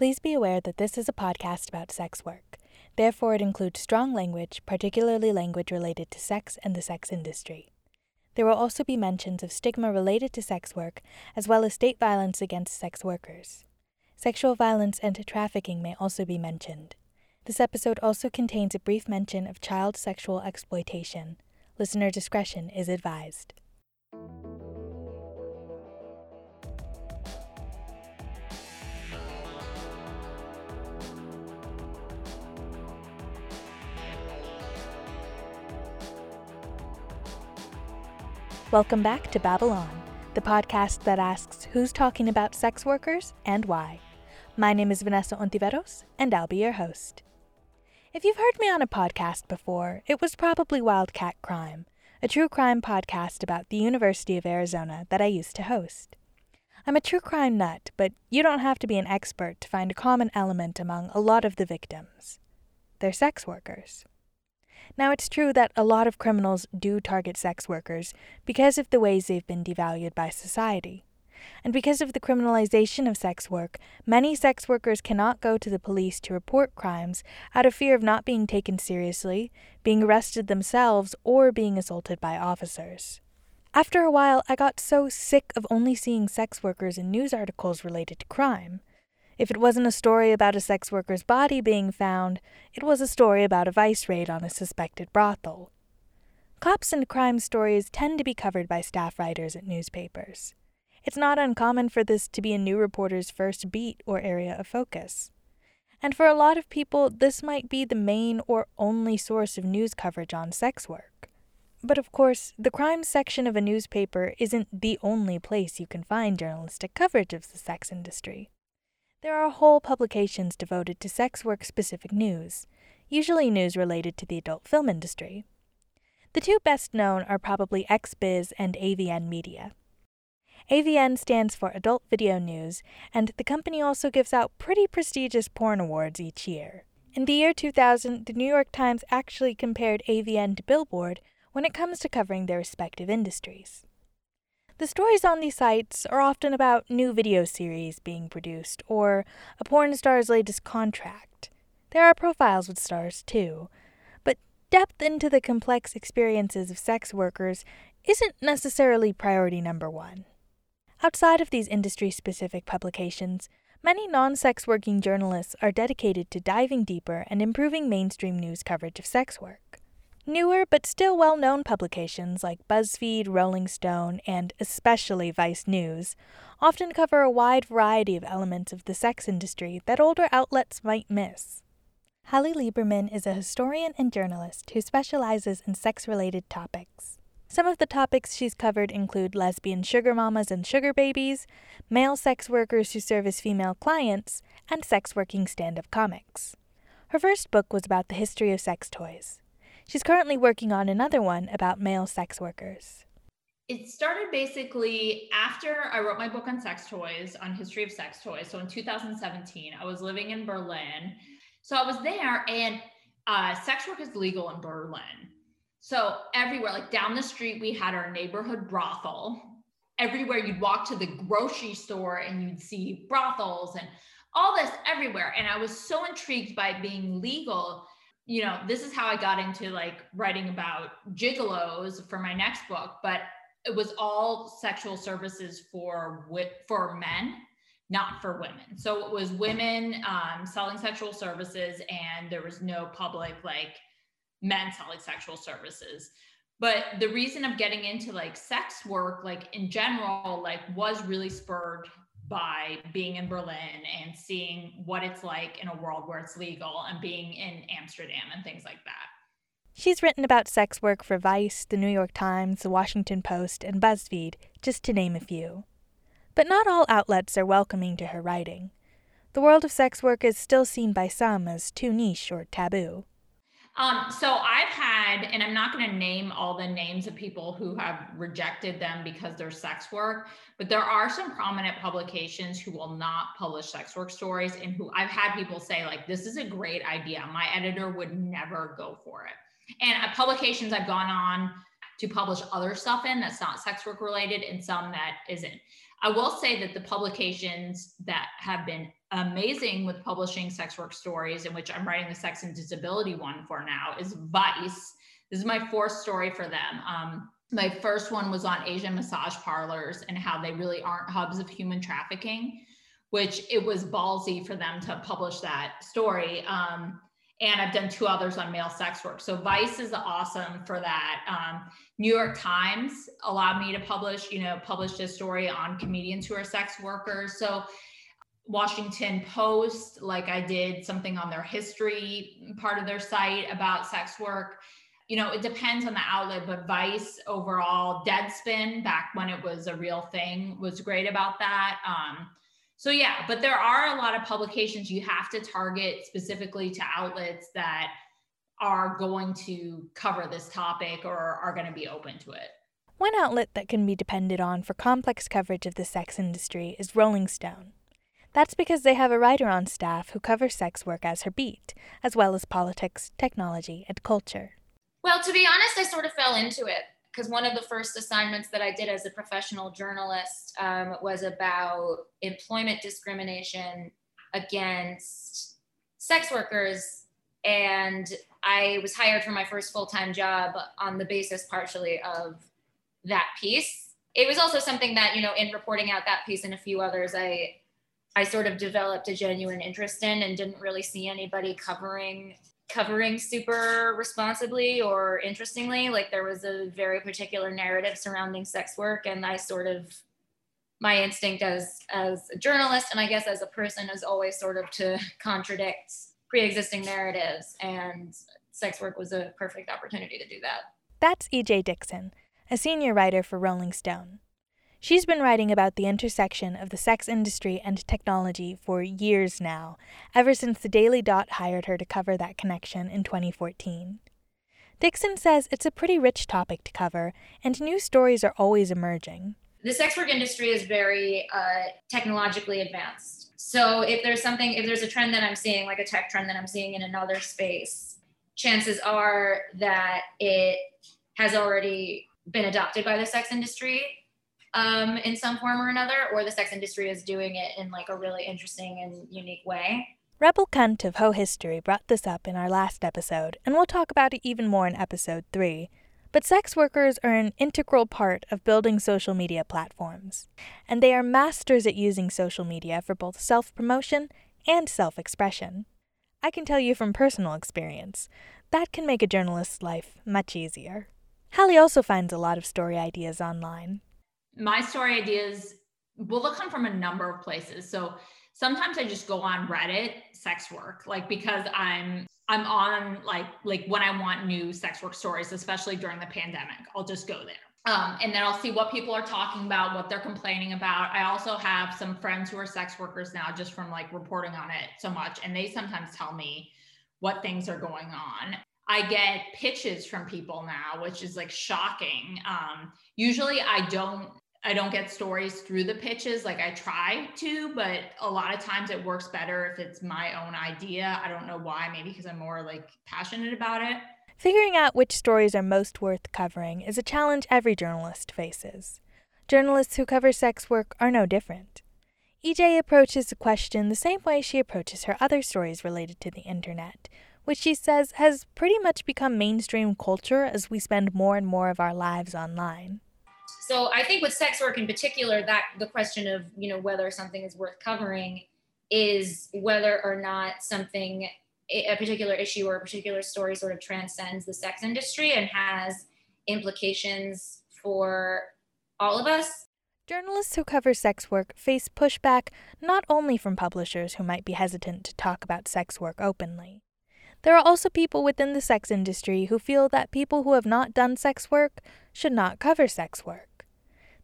Please be aware that this is a podcast about sex work. Therefore, it includes strong language, particularly language related to sex and the sex industry. There will also be mentions of stigma related to sex work, as well as state violence against sex workers. Sexual violence and trafficking may also be mentioned. This episode also contains a brief mention of child sexual exploitation. Listener discretion is advised. Welcome back to Babylon, the podcast that asks who's talking about sex workers and why. My name is Vanessa Ontiveros, and I'll be your host. If you've heard me on a podcast before, it was probably Wildcat Crime, a true crime podcast about the University of Arizona that I used to host. I'm a true crime nut, but you don't have to be an expert to find a common element among a lot of the victims. They're sex workers. Now, it's true that a lot of criminals do target sex workers because of the ways they've been devalued by society. And because of the criminalization of sex work, many sex workers cannot go to the police to report crimes out of fear of not being taken seriously, being arrested themselves, or being assaulted by officers. After a while, I got so sick of only seeing sex workers in news articles related to crime if it wasn't a story about a sex worker's body being found, it was a story about a vice raid on a suspected brothel. Cops and crime stories tend to be covered by staff writers at newspapers. It's not uncommon for this to be a new reporter's first beat or area of focus. And for a lot of people, this might be the main or only source of news coverage on sex work. But of course, the crime section of a newspaper isn't the only place you can find journalistic coverage of the sex industry. There are whole publications devoted to sex work specific news, usually news related to the adult film industry. The two best known are probably XBiz and AVN Media. AVN stands for Adult Video News, and the company also gives out pretty prestigious porn awards each year. In the year 2000, the New York Times actually compared AVN to Billboard when it comes to covering their respective industries. The stories on these sites are often about new video series being produced or a porn star's latest contract. There are profiles with stars too, but depth into the complex experiences of sex workers isn't necessarily priority number one. Outside of these industry specific publications, many non sex working journalists are dedicated to diving deeper and improving mainstream news coverage of sex work. Newer but still well known publications like BuzzFeed, Rolling Stone, and especially Vice News often cover a wide variety of elements of the sex industry that older outlets might miss. Hallie Lieberman is a historian and journalist who specializes in sex related topics. Some of the topics she's covered include lesbian sugar mamas and sugar babies, male sex workers who serve as female clients, and sex working stand up comics. Her first book was about the history of sex toys. She's currently working on another one about male sex workers. It started basically after I wrote my book on sex toys, on history of sex toys. So in 2017, I was living in Berlin. So I was there, and uh, sex work is legal in Berlin. So everywhere, like down the street, we had our neighborhood brothel. Everywhere you'd walk to the grocery store and you'd see brothels and all this everywhere. And I was so intrigued by being legal you know, this is how I got into like writing about gigolos for my next book, but it was all sexual services for for men, not for women. So it was women um, selling sexual services, and there was no public like men selling sexual services. But the reason of getting into like sex work, like in general, like was really spurred by being in Berlin and seeing what it's like in a world where it's legal and being in Amsterdam and things like that. She's written about sex work for Vice, the New York Times, the Washington Post, and BuzzFeed, just to name a few. But not all outlets are welcoming to her writing. The world of sex work is still seen by some as too niche or taboo. Um, so I've had, and I'm not going to name all the names of people who have rejected them because they're sex work, but there are some prominent publications who will not publish sex work stories and who I've had people say, like, this is a great idea. My editor would never go for it. And uh, publications I've gone on to publish other stuff in that's not sex work related and some that isn't. I will say that the publications that have been amazing with publishing sex work stories, in which I'm writing the sex and disability one for now, is Vice. This is my fourth story for them. Um, my first one was on Asian massage parlors and how they really aren't hubs of human trafficking, which it was ballsy for them to publish that story. Um, and I've done two others on male sex work. So Vice is awesome for that. Um, New York Times allowed me to publish, you know, published a story on comedians who are sex workers. So Washington Post, like I did something on their history part of their site about sex work you know, it depends on the outlet, but Vice overall, Deadspin back when it was a real thing was great about that. Um, so yeah, but there are a lot of publications you have to target specifically to outlets that are going to cover this topic or are going to be open to it. One outlet that can be depended on for complex coverage of the sex industry is Rolling Stone. That's because they have a writer on staff who covers sex work as her beat, as well as politics, technology, and culture. Well, to be honest, I sort of fell into it because one of the first assignments that I did as a professional journalist um, was about employment discrimination against sex workers. And I was hired for my first full time job on the basis partially of that piece. It was also something that, you know, in reporting out that piece and a few others, I I sort of developed a genuine interest in and didn't really see anybody covering covering super responsibly or interestingly. Like there was a very particular narrative surrounding sex work, and I sort of my instinct as as a journalist and I guess as a person is always sort of to contradict pre-existing narratives, and sex work was a perfect opportunity to do that. That's EJ Dickson, a senior writer for Rolling Stone. She's been writing about the intersection of the sex industry and technology for years now, ever since the Daily Dot hired her to cover that connection in 2014. Dickson says it's a pretty rich topic to cover, and new stories are always emerging. The sex work industry is very uh, technologically advanced. So if there's something, if there's a trend that I'm seeing, like a tech trend that I'm seeing in another space, chances are that it has already been adopted by the sex industry um, in some form or another, or the sex industry is doing it in like a really interesting and unique way. Rebel Cunt of Ho History brought this up in our last episode, and we'll talk about it even more in episode 3. But sex workers are an integral part of building social media platforms, and they are masters at using social media for both self promotion and self expression. I can tell you from personal experience, that can make a journalist's life much easier. Hallie also finds a lot of story ideas online, my story ideas will come from a number of places. So sometimes I just go on Reddit, sex work, like because I'm I'm on like like when I want new sex work stories, especially during the pandemic, I'll just go there. Um, and then I'll see what people are talking about, what they're complaining about. I also have some friends who are sex workers now, just from like reporting on it so much, and they sometimes tell me what things are going on. I get pitches from people now, which is like shocking. Um, usually I don't I don't get stories through the pitches like I try to, but a lot of times it works better if it's my own idea. I don't know why, maybe because I'm more like passionate about it. Figuring out which stories are most worth covering is a challenge every journalist faces. Journalists who cover sex work are no different. EJ approaches the question the same way she approaches her other stories related to the internet, which she says has pretty much become mainstream culture as we spend more and more of our lives online. So I think with sex work in particular, that the question of you know whether something is worth covering is whether or not something a particular issue or a particular story sort of transcends the sex industry and has implications for all of us. Journalists who cover sex work face pushback not only from publishers who might be hesitant to talk about sex work openly. There are also people within the sex industry who feel that people who have not done sex work should not cover sex work.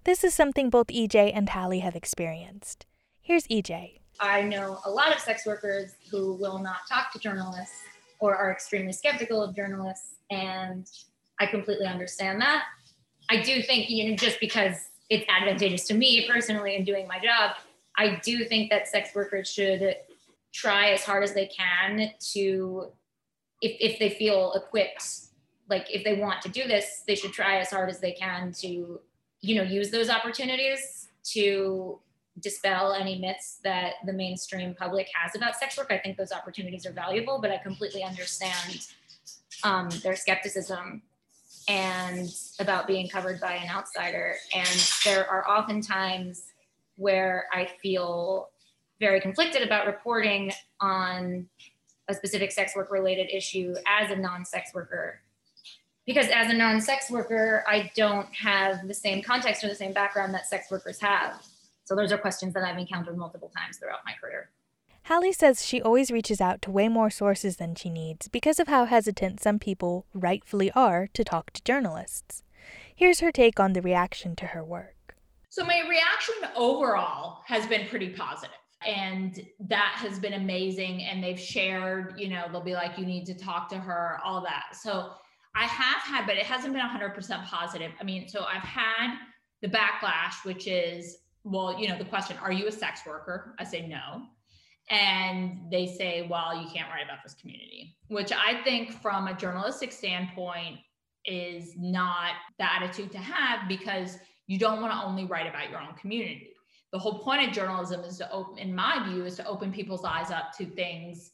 This is something both EJ and Hallie have experienced. Here's EJ. I know a lot of sex workers who will not talk to journalists or are extremely skeptical of journalists, and I completely understand that. I do think, you know, just because it's advantageous to me personally in doing my job, I do think that sex workers should try as hard as they can to, if, if they feel equipped, like if they want to do this, they should try as hard as they can to you know use those opportunities to dispel any myths that the mainstream public has about sex work. I think those opportunities are valuable, but I completely understand um, their skepticism and about being covered by an outsider. And there are often times where I feel very conflicted about reporting on a specific sex work related issue as a non sex worker. Because as a non sex worker, I don't have the same context or the same background that sex workers have. So those are questions that I've encountered multiple times throughout my career. Hallie says she always reaches out to way more sources than she needs because of how hesitant some people rightfully are to talk to journalists. Here's her take on the reaction to her work. So, my reaction overall has been pretty positive and that has been amazing and they've shared you know they'll be like you need to talk to her all that so i have had but it hasn't been 100% positive i mean so i've had the backlash which is well, you know, the question, are you a sex worker? I say no. And they say, well, you can't write about this community, which I think from a journalistic standpoint is not the attitude to have because you don't want to only write about your own community. The whole point of journalism is to open, in my view, is to open people's eyes up to things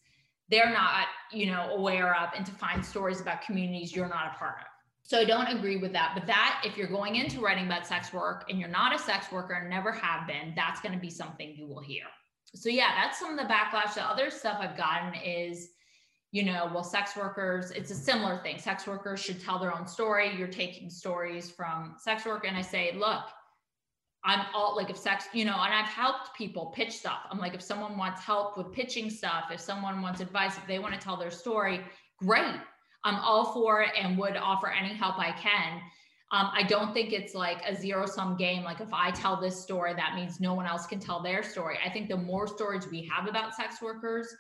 they're not, you know, aware of and to find stories about communities you're not a part of. So I don't agree with that. But that, if you're going into writing about sex work and you're not a sex worker and never have been, that's going to be something you will hear. So yeah, that's some of the backlash. The other stuff I've gotten is, you know, well, sex workers, it's a similar thing. Sex workers should tell their own story. You're taking stories from sex work. And I say, look, I'm all like if sex, you know, and I've helped people pitch stuff. I'm like, if someone wants help with pitching stuff, if someone wants advice, if they want to tell their story, great I'm all for it and would offer any help I can. Um, I don't think it's like a zero sum game. Like if I tell this story, that means no one else can tell their story. I think the more stories we have about sex workers,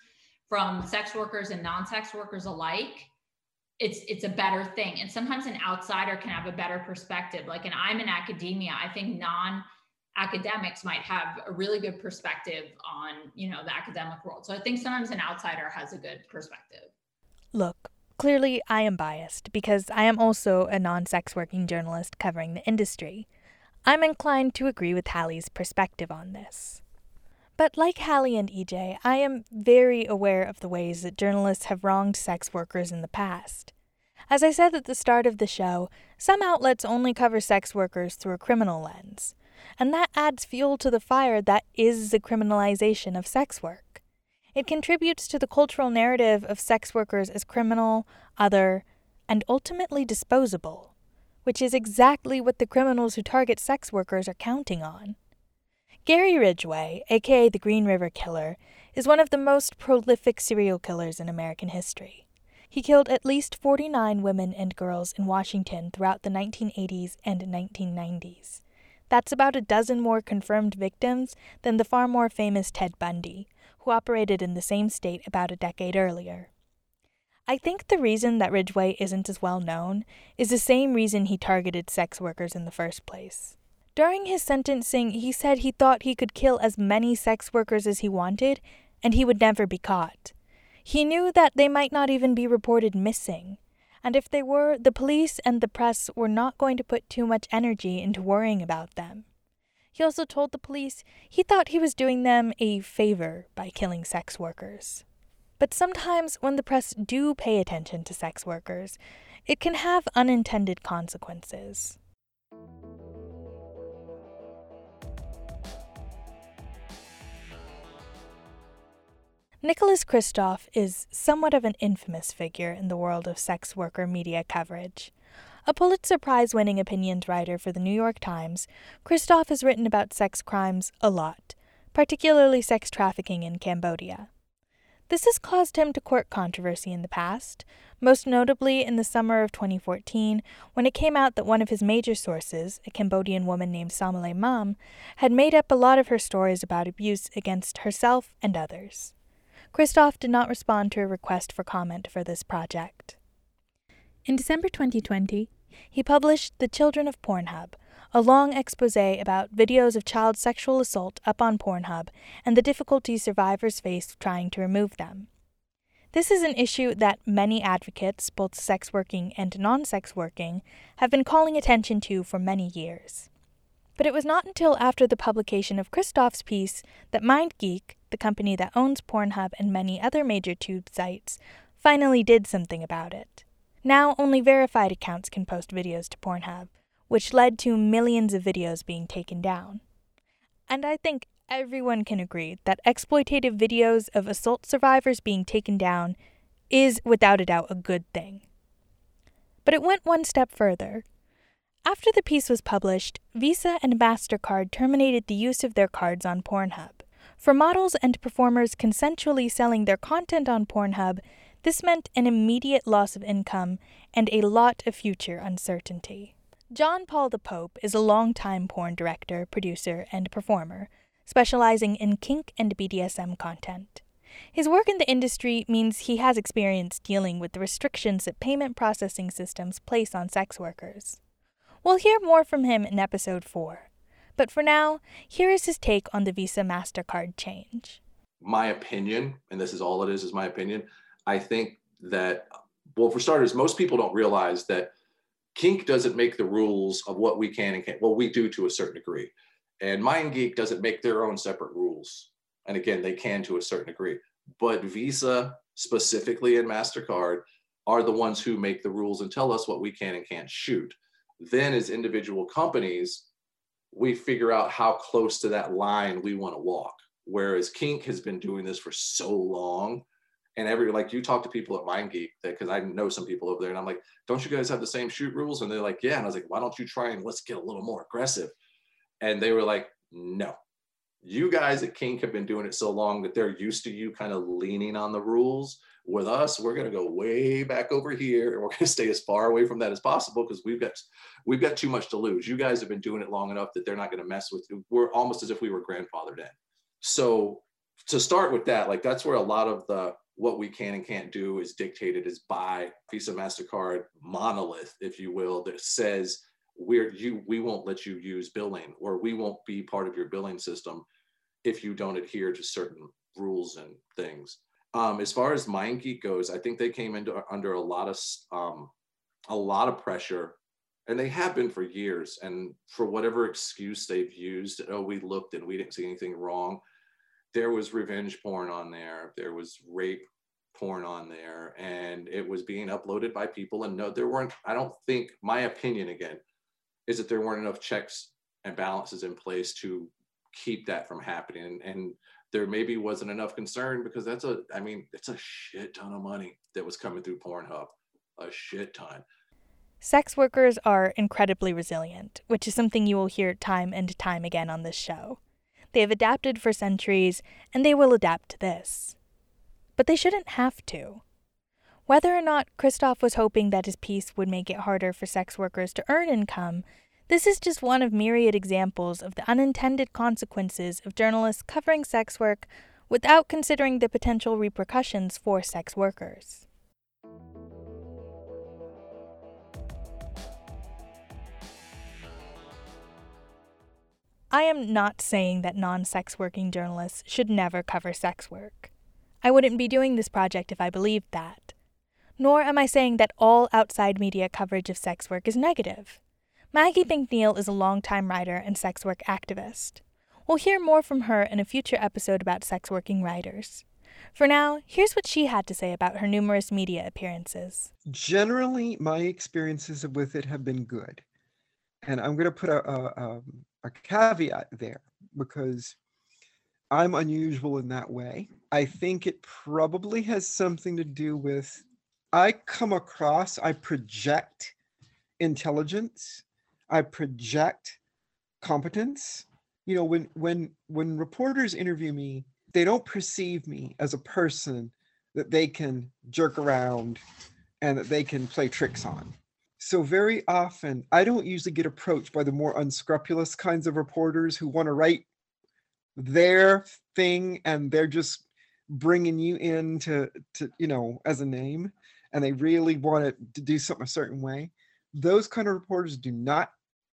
from sex workers and non-sex workers alike, it's it's a better thing. And sometimes an outsider can have a better perspective. Like, and I'm in academia. I think non academics might have a really good perspective on you know the academic world. So I think sometimes an outsider has a good perspective. Look, Clearly, I am biased because I am also a non sex working journalist covering the industry. I'm inclined to agree with Hallie's perspective on this. But like Hallie and EJ, I am very aware of the ways that journalists have wronged sex workers in the past. As I said at the start of the show, some outlets only cover sex workers through a criminal lens, and that adds fuel to the fire that is the criminalization of sex work. It contributes to the cultural narrative of sex workers as criminal, other, and ultimately disposable, which is exactly what the criminals who target sex workers are counting on. Gary Ridgway, aka the Green River Killer, is one of the most prolific serial killers in American history. He killed at least 49 women and girls in Washington throughout the 1980s and 1990s. That's about a dozen more confirmed victims than the far more famous Ted Bundy, who operated in the same state about a decade earlier. I think the reason that Ridgway isn't as well known is the same reason he targeted sex workers in the first place. During his sentencing, he said he thought he could kill as many sex workers as he wanted, and he would never be caught. He knew that they might not even be reported missing, and if they were, the police and the press were not going to put too much energy into worrying about them. He also told the police he thought he was doing them a favor by killing sex workers. But sometimes, when the press do pay attention to sex workers, it can have unintended consequences. Nicholas Kristof is somewhat of an infamous figure in the world of sex worker media coverage. A Pulitzer Prize winning opinions writer for the New York Times, Kristof has written about sex crimes a lot, particularly sex trafficking in Cambodia. This has caused him to court controversy in the past, most notably in the summer of 2014 when it came out that one of his major sources, a Cambodian woman named Somaly Mam, had made up a lot of her stories about abuse against herself and others. Kristof did not respond to a request for comment for this project. In December 2020, he published The Children of Pornhub, a long expose about videos of child sexual assault up on Pornhub and the difficulties survivors face trying to remove them. This is an issue that many advocates, both sex working and non sex working, have been calling attention to for many years. But it was not until after the publication of Kristof's piece that MindGeek, the company that owns Pornhub and many other major tube sites, finally did something about it. Now only verified accounts can post videos to Pornhub, which led to millions of videos being taken down. And I think everyone can agree that exploitative videos of assault survivors being taken down is without a doubt a good thing. But it went one step further. After the piece was published, Visa and MasterCard terminated the use of their cards on Pornhub. For models and performers consensually selling their content on Pornhub, this meant an immediate loss of income and a lot of future uncertainty. John Paul the Pope is a longtime porn director, producer, and performer, specializing in kink and BDSM content. His work in the industry means he has experience dealing with the restrictions that payment processing systems place on sex workers. We'll hear more from him in episode 4. But for now, here is his take on the Visa MasterCard change. My opinion, and this is all it is, is my opinion. I think that, well, for starters, most people don't realize that kink doesn't make the rules of what we can and can't. Well, we do to a certain degree. And MindGeek doesn't make their own separate rules. And again, they can to a certain degree. But Visa specifically and MasterCard are the ones who make the rules and tell us what we can and can't shoot. Then, as individual companies, we figure out how close to that line we want to walk. Whereas Kink has been doing this for so long. And every like you talk to people at MindGeek that because I know some people over there, and I'm like, don't you guys have the same shoot rules? And they're like, yeah. And I was like, why don't you try and let's get a little more aggressive? And they were like, no, you guys at Kink have been doing it so long that they're used to you kind of leaning on the rules. With us, we're going to go way back over here, and we're going to stay as far away from that as possible because we've got we've got too much to lose. You guys have been doing it long enough that they're not going to mess with you. We're almost as if we were grandfathered in. So to start with that, like that's where a lot of the what we can and can't do is dictated is by Visa Mastercard monolith, if you will, that says we're you we won't let you use billing or we won't be part of your billing system if you don't adhere to certain rules and things. Um, as far as MindGeek goes, I think they came into under a lot of um, a lot of pressure, and they have been for years. And for whatever excuse they've used, oh, we looked and we didn't see anything wrong. There was revenge porn on there. There was rape porn on there, and it was being uploaded by people. And no, there weren't. I don't think my opinion again is that there weren't enough checks and balances in place to keep that from happening. And, and there maybe wasn't enough concern because that's a, I mean, it's a shit ton of money that was coming through Pornhub, a shit ton. Sex workers are incredibly resilient, which is something you will hear time and time again on this show. They have adapted for centuries, and they will adapt to this. But they shouldn't have to. Whether or not Kristof was hoping that his piece would make it harder for sex workers to earn income, this is just one of myriad examples of the unintended consequences of journalists covering sex work without considering the potential repercussions for sex workers. I am not saying that non sex working journalists should never cover sex work. I wouldn't be doing this project if I believed that. Nor am I saying that all outside media coverage of sex work is negative. Maggie McNeill is a longtime writer and sex work activist. We'll hear more from her in a future episode about sex working writers. For now, here's what she had to say about her numerous media appearances. Generally, my experiences with it have been good. And I'm going to put a, a, um, a caveat there because I'm unusual in that way. I think it probably has something to do with I come across, I project intelligence I project competence. You know, when when when reporters interview me, they don't perceive me as a person that they can jerk around and that they can play tricks on. So very often, I don't usually get approached by the more unscrupulous kinds of reporters who want to write their thing and they're just bringing you in to, to you know as a name and they really want to do something a certain way those kind of reporters do not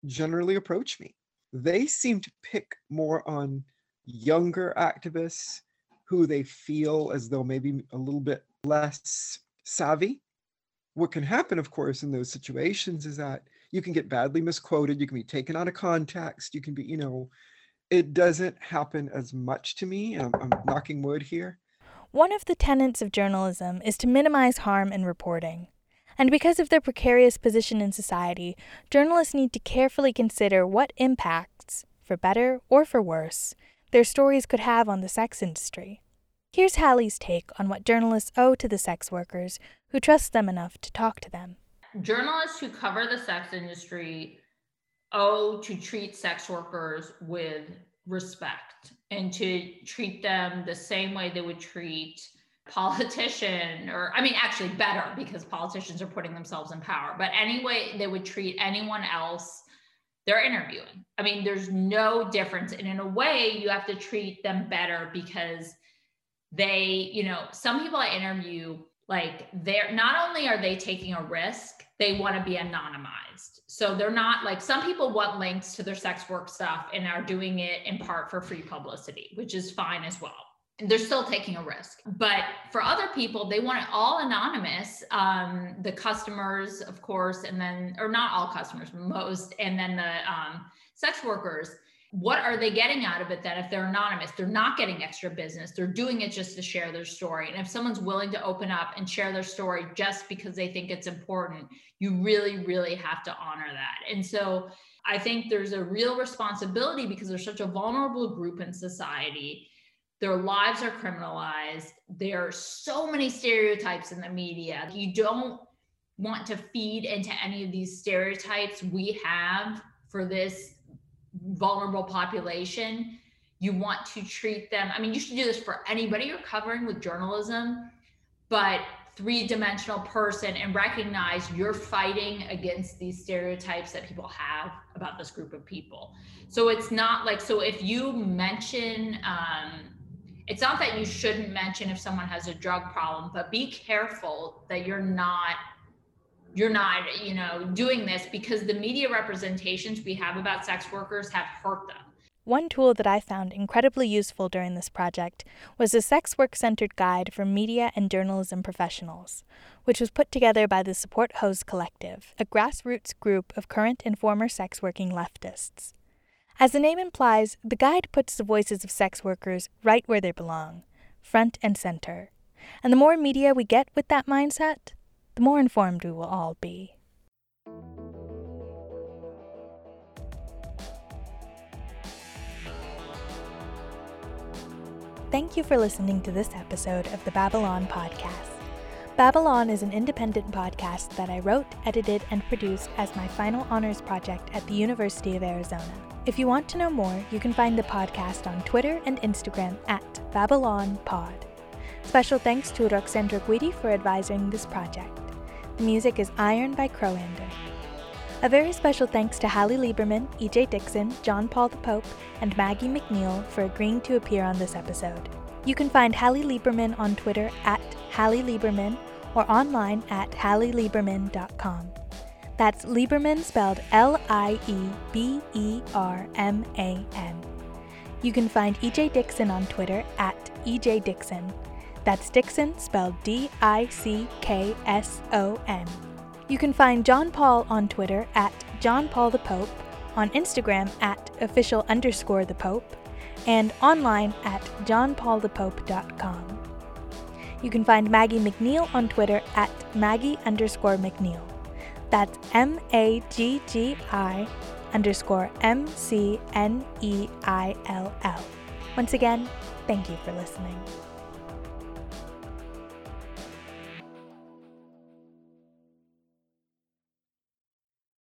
generally approach me. They seem to pick more on younger activists who they feel as though maybe a little bit less savvy. What can happen, of course, in those situations is that you can get badly misquoted, you can be taken out of context, you can be, you know, it doesn't happen as much to me. I'm, I'm knocking wood here. One of the tenets of journalism is to minimize harm in reporting. And because of their precarious position in society, journalists need to carefully consider what impacts, for better or for worse, their stories could have on the sex industry. Here's Hallie's take on what journalists owe to the sex workers who trust them enough to talk to them. Journalists who cover the sex industry owe to treat sex workers with respect and to treat them the same way they would treat politician or i mean actually better because politicians are putting themselves in power but anyway they would treat anyone else they're interviewing. I mean there's no difference. And in a way you have to treat them better because they you know some people i interview like they're not only are they taking a risk they want to be anonymized. So they're not like some people want links to their sex work stuff and are doing it in part for free publicity which is fine as well. They're still taking a risk. But for other people they want it all anonymous um, the customers of course and then or not all customers most and then the um, sex workers what are they getting out of it then if they're anonymous? They're not getting extra business. They're doing it just to share their story. And if someone's willing to open up and share their story just because they think it's important you really really have to honor that. And so i think there's a real responsibility because there's such a vulnerable group in society. Their lives are criminalized. There are so many stereotypes in the media. You don't want to feed into any of these stereotypes we have for this vulnerable population. You want to treat them, I mean, you should do this for anybody you're covering with journalism, but three dimensional person and recognize you're fighting against these stereotypes that people have about this group of people. So it's not like, so if you mention, um, it's not that you shouldn't mention if someone has a drug problem, but be careful that you're not you're not, you know, doing this because the media representations we have about sex workers have hurt them. One tool that I found incredibly useful during this project was a sex work centered guide for media and journalism professionals, which was put together by the Support Hose Collective, a grassroots group of current and former sex working leftists. As the name implies, the guide puts the voices of sex workers right where they belong, front and center. And the more media we get with that mindset, the more informed we will all be. Thank you for listening to this episode of the Babylon Podcast. Babylon is an independent podcast that I wrote, edited, and produced as my final honors project at the University of Arizona. If you want to know more, you can find the podcast on Twitter and Instagram at Babylon Pod. Special thanks to Roxandra Guidi for advising this project. The music is Iron by Crowander. A very special thanks to Hallie Lieberman, EJ Dickson, John Paul the Pope, and Maggie McNeill for agreeing to appear on this episode. You can find Hallie Lieberman on Twitter at Hallie Lieberman or online at hallielieberman.com. That's Lieberman spelled L I E B E R M A N. You can find EJ Dickson on Twitter at EJ Dickson. That's Dickson spelled D I C K S O N. You can find John Paul on Twitter at John Paul the Pope, on Instagram at official underscore the Pope, and online at johnpaulthepope.com. You can find Maggie McNeill on Twitter at Maggie underscore McNeill. That's M A G G I underscore M C N E I L L. Once again, thank you for listening.